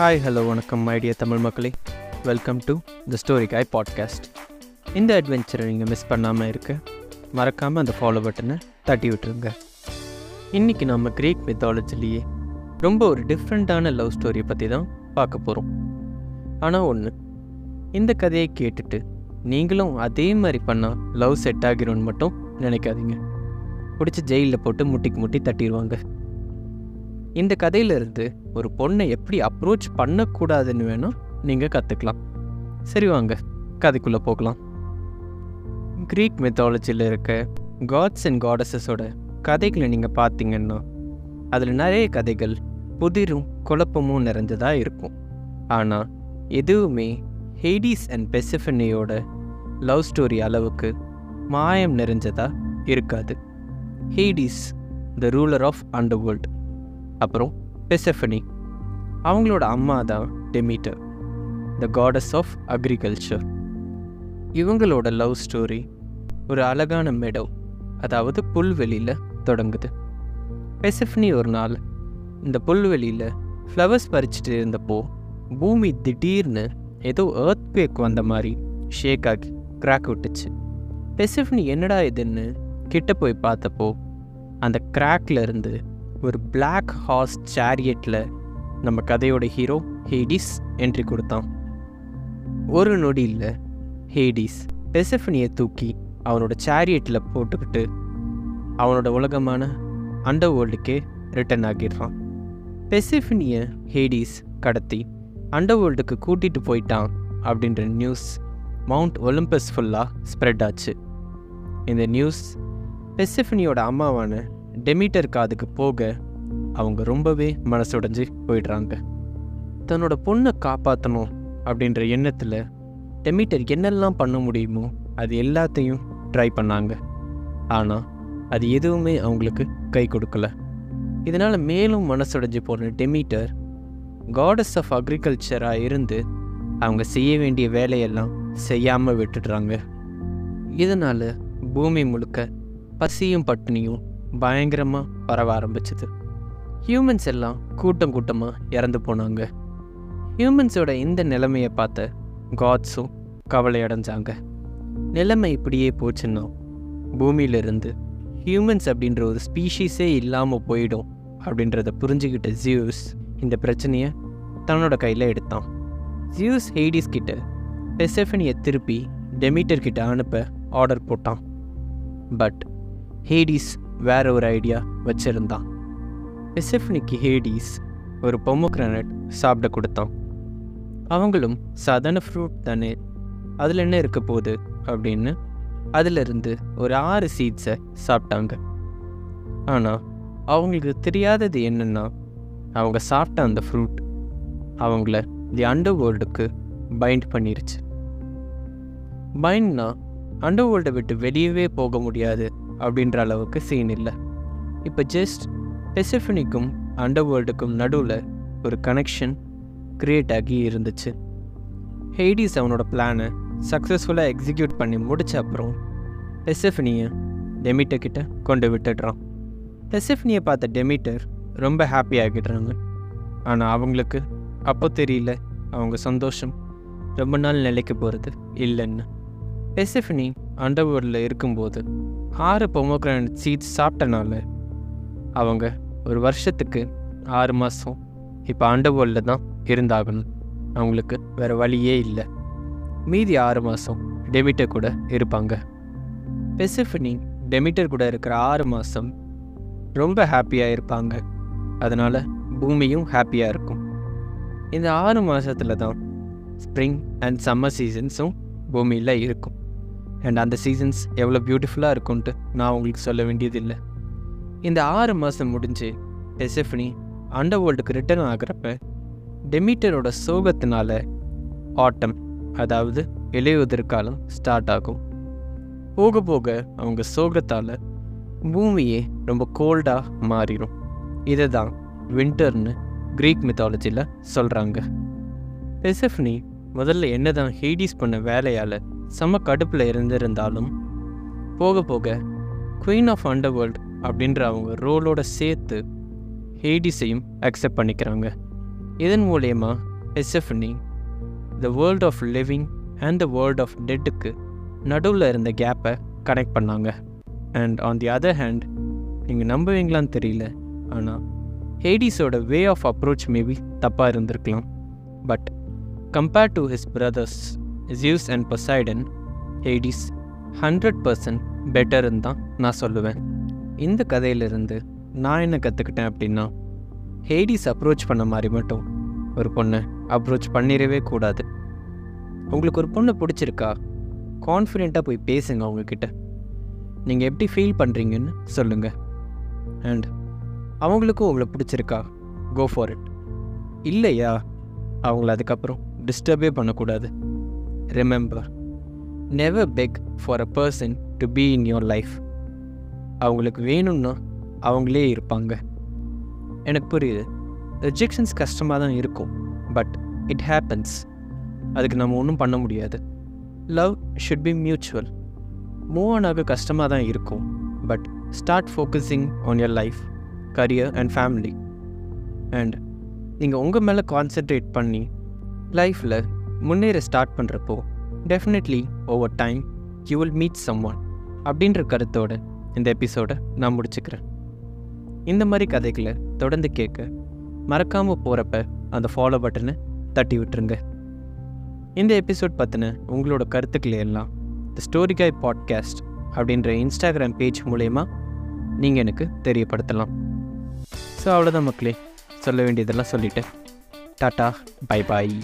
Hi hello வணக்கம் idea Tamil மக்களே. Welcome to the Storykai podcast இந்த அட்வென்ச்சரை நீங்கள் மிஸ் பண்ணாமல் இருக்க மறக்காமல் அந்த ஃபாலோ பட்டனை தட்டி விட்டுருங்க. இன்றைக்கி நம்ம கிரீக் மித்தாலஜிலேயே ரொம்ப ஒரு டிஃப்ரெண்ட்டான லவ் ஸ்டோரியை பற்றி தான் பார்க்க போகிறோம் ஆனால் ஒன்று இந்த கதையை கேட்டுட்டு நீங்களும் அதே மாதிரி பண்ணால் லவ் செட் ஆகிரும்னு மட்டும் நினைக்காதீங்க. பிடிச்சி ஜெயிலில் போட்டு முட்டிக்கு முட்டி தட்டிடுவாங்க இந்த கதையிலிருந்து ஒரு பொண்ணை எப்படி அப்ரோச் பண்ணக்கூடாதுன்னு வேணால் நீங்கள் கற்றுக்கலாம் சரி வாங்க கதைக்குள்ளே போகலாம். க்ரீக் மெத்தாலஜியில் இருக்க காட்ஸ் அண்ட் காடஸஸோட கதைகளை நீங்கள் பார்த்தீங்கன்னா அதில் நிறைய கதைகள் புதிரும் குழப்பமும் நிறைஞ்சதாக இருக்கும். ஆனால் எதுவுமே ஹெய்டிஸ் அண்ட் பெசிஃபனியோட லவ் ஸ்டோரி அளவுக்கு மாயம் நிறைஞ்சதாக இருக்காது. Hades the ruler of underworld அப்புறம் பெசஃபனி அவங்களோட அம்மா தான் Demeter the goddess of agriculture இவங்களோட லவ் ஸ்டோரி ஒரு அழகான மெடோ அதாவது புல்வெளியில் தொடங்குது. பெசஃபனி ஒரு நாள் இந்த புல்வெளியில் ஃப்ளவர்ஸ் பறிச்சுட்டு இருந்தப்போ பூமி திடீர்னு ஏதோ ஏர்த் பேக் வந்த மாதிரி ஷேக் ஆகி கிராக் விட்டுச்சு. பெசிஃபனி என்னடா இதுன்னு கிட்ட போய் பார்த்தப்போ அந்த கிராக்ல இருந்து ஒரு பிளாக் ஹார்ஸ் சேரியட்டில் நம்ம கதையோட ஹீரோ ஹேடிஸ் என்ட்ரி கொடுத்தான். ஒரு நொடியில் ஹேடிஸ் பெசஃபனியை தூக்கி அவனோட சேரியட்டில் போட்டுக்கிட்டு அவனோட உலகமான அண்டர் வேர்ல்டுக்கே ரிட்டர்ன் ஆகிடுறான். பெசிஃபினியை ஹேடிஸ் கடத்தி அண்டர் வேர்ல்டுக்கு கூட்டிகிட்டு போயிட்டான் அப்படின்ற நியூஸ் மவுண்ட் ஒலிம்பஸ் ஃபுல்லாக ஸ்ப்ரெட் ஆச்சு. இந்த நியூஸ் பெசிஃபினியோட அம்மாவான டெமிட்டர் காதுக்கு போக அவங்க ரொம்பவே மனசுடைஞ்சு போயிடுறாங்க. தன்னோட பொண்ணை காப்பாற்றணும் அப்படின்ற எண்ணத்தில் டெமிட்டர் என்னெல்லாம் பண்ண முடியுமோ அது எல்லாத்தையும் ட்ரை பண்ணாங்க. ஆனால் அது எதுவுமே அவங்களுக்கு கை கொடுக்கல. இதனால் மேலும் மனசுடைஞ்சு போன டெமிட்டர் காடஸ் ஆஃப் அக்ரிகல்ச்சராக இருந்து அவங்க செய்ய வேண்டிய வேலையெல்லாம் செய்யாமல் விட்டுடுறாங்க. இதனால் பூமி முழுக்க பசியும் பட்டினியும் பயங்கரமாக பரவ ஆரம்பிச்சது. ஹியூமன்ஸ் எல்லாம் கூட்டம் கூட்டமாக இறந்து போனாங்க. ஹியூமன்ஸோட இந்த நிலைமையை பார்த்த காட்ஸும் கவலை அடைஞ்சாங்க நிலைமை இப்படியே போச்சுன்னா பூமியிலிருந்து ஹியூமன்ஸ் அப்படின்ற ஒரு ஸ்பீஷீஸே இல்லாமல் போயிடும் அப்படின்றத புரிஞ்சுக்கிட்ட ஜியூஸ் இந்த பிரச்சனையை தன்னோட கையில் எடுத்தான். ஜியூஸ் ஹெய்டிஸ் கிட்ட பெசஃபனியை திருப்பி டெமிட்டர் கிட்ட அனுப்ப ஆர்டர் போட்டான். பட் ஹேடிஸ் வேற ஒரு ஐடியா வச்சிருந்தான் பெசிஃபனிக்கு ஹேடிஸ் ஒரு பொமோக்ரானட் சாப்பிட கொடுத்தான். அவங்களும் சாதாரண ஃப்ரூட் தானே அதில் என்ன இருக்க போகுது அப்படின்னு அதிலிருந்து ஒரு ஆறு சீட்ஸை சாப்பிட்டாங்க. ஆனால் அவங்களுக்கு தெரியாதது என்னென்னா அவங்க சாப்பிட்ட அந்த ஃப்ரூட் அவங்கள தி அண்டர் வேர்ல்டுக்கு பைண்ட் பண்ணிருச்சு. பைண்ட்னா அண்டர் வேர்ல்டை விட்டு வெளியவே போக முடியாது. அப்படின்ற அளவுக்கு சீன் இல்லை. இப்போ ஜஸ்ட் பெசிஃபினிக்கும் அண்டர் வேர்ல்டுக்கும் நடுவில் ஒரு கனெக்ஷன் க்ரியேட் ஆகி இருந்துச்சு. ஹெய்டிஸ் அவனோட பிளானை சக்ஸஸ்ஃபுல்லாக எக்ஸிக்யூட் பண்ணி முடிச்ச அப்புறம் பெசிஃபினியை டெமிட்டர் கிட்ட கொண்டு விட்டுடுறான். பெசிஃபினியை பார்த்த டெமிட்டர் ரொம்ப ஹாப்பி ஆகிடுறாங்க. ஆனால் அவங்களுக்கு அப்போ தெரியல அவங்க சந்தோஷம் ரொம்ப நாள் நிலைக்க போகிறது இல்லைன்னு. பெசிஃபினி அண்டர்வேர்ல்டில் இருக்கும்போது ஆறு பொமோக்ரானட் சீட்ஸ் சாப்பிட்டனால அவங்க ஒரு வருஷத்துக்கு ஆறு மாதம் இப்போ அண்டர்வேர்ல்டில் தான் இருந்தாகணும். அவங்களுக்கு வேறு வழியே இல்லை. மீதி ஆறு மாதம் டெமிட்டர் கூட இருப்பாங்க. பெசிஃபினி டெமிட்டர் கூட இருக்கிற ஆறு மாதம் ரொம்ப ஹாப்பியாக இருப்பாங்க. அதனால் பூமியும் ஹாப்பியாக இருக்கும். இந்த ஆறு மாதத்தில் தான் ஸ்ப்ரிங் அண்ட் சம்மர் சீசன்ஸும் பூமியில் இருக்கும். அண்ட் அந்த சீசன்ஸ் எவ்வளோ பியூட்டிஃபுல்லாக இருக்கும்ன்ட்டு நான் உங்களுக்கு சொல்ல வேண்டியதில்லை. இந்த ஆறு மாதம் முடிஞ்சு பெசிஃபனி அண்டர் வேர்ல்டுக்கு ரிட்டர்ன் ஆகிறப்ப டெமிட்டரோட சோகத்தினால ஆட்டம் அதாவது இலையுதிர்காலம் ஸ்டார்ட் ஆகும். போக போக அவங்க சோகத்தால் பூமியே ரொம்ப கோல்டாக மாறிடும் இதை தான் வின்டர்னு க்ரீக் மித்தாலஜியில் சொல்கிறாங்க பெசிஃபனி முதல்ல என்ன தான் ஹெய்டிஸ் பண்ண வேலையால் செம்ம கடுப்பில் இருந்திருந்தாலும் போக போக குயின் ஆஃப் அண்டர் வேர்ல்ட் அப்படின்ற அவங்க ரோலோட சேர்த்து ஹேடிஸையும் அக்செப்ட் பண்ணிக்கிறாங்க. இதன் மூலயமா Persephone the world of living and the world of டெட்டுக்கு நடுவில் இருந்த கேப்பை கனெக்ட் பண்ணாங்க. And on the other hand நீங்கள் நம்புவீங்களான்னு தெரியல ஆனால் ஹேடிஸோட வே ஆஃப் அப்ரோச் மேபி தப்பாக இருந்திருக்கலாம். But compared to his brothers Zeus and Poseidon Hades hundred percent பெட்டர்னு தான் நான் சொல்லுவேன். இந்த கதையிலிருந்து நான் என்ன கற்றுக்கிட்டேன் அப்படின்னா ஹேடிஸ் அப்ரோச் பண்ண மாதிரி மட்டும் ஒரு பொண்ணை அப்ரோச் பண்ணிடவே கூடாது. உங்களுக்கு ஒரு பொண்ணை பிடிச்சிருக்கா கான்ஃபிடெண்ட்டாக போய் பேசுங்க அவங்கக்கிட்ட நீங்கள் எப்படி ஃபீல் பண்ணுறீங்கன்னு சொல்லுங்கள் அண்ட் அவங்களுக்கும் உங்களை பிடிச்சிருக்கா கோ ஃபார் இட் இல்லையா அவங்கள அதுக்கப்புறம் டிஸ்டர்பே பண்ணக்கூடாது. Remember never beg for a person to be in your life அவங்களுக்கு வேணும்னா அவங்களே இருப்பாங்க. எனக்கு புரியுது. ரிஜெக்ஷன்ஸ் கஷ்டமாக தான் இருக்கும். பட் இட் ஹேப்பன்ஸ் அதுக்கு நம்ம ஒன்றும் பண்ண முடியாது. Love should be mutual move on ஆக கஷ்டமாக தான் இருக்கும். But start focusing on your life career and family and நீங்கள் உங்கள் மேலே கான்சென்ட்ரேட் பண்ணி லைஃப்பில் முன்னேற ஸ்டார்ட் பண்ணுறப்போ definitely over time you will meet someone அப்படின்ற கருத்தோட இந்த எபிசோடை நான் முடிச்சுக்கிறேன். இந்த மாதிரி கதைகளை தொடர்ந்து கேட்க மறக்காமல் போகிறப்ப அந்த ஃபாலோ பட்டனை தட்டி விட்டுருங்க. இந்த எபிசோட் பற்றின உங்களோட கருத்துக்களை எல்லாம் த ஸ்டோரிகாய் பாட்காஸ்ட் அப்படின்ற இன்ஸ்டாகிராம் பேஜ் மூலயமா நீங்கள் எனக்கு தெரியப்படுத்தலாம். ஸோ அவ்வளோதான் மக்களே. சொல்ல வேண்டியதெல்லாம் சொல்லிவிட்டேன் டாட்டா பை பாய்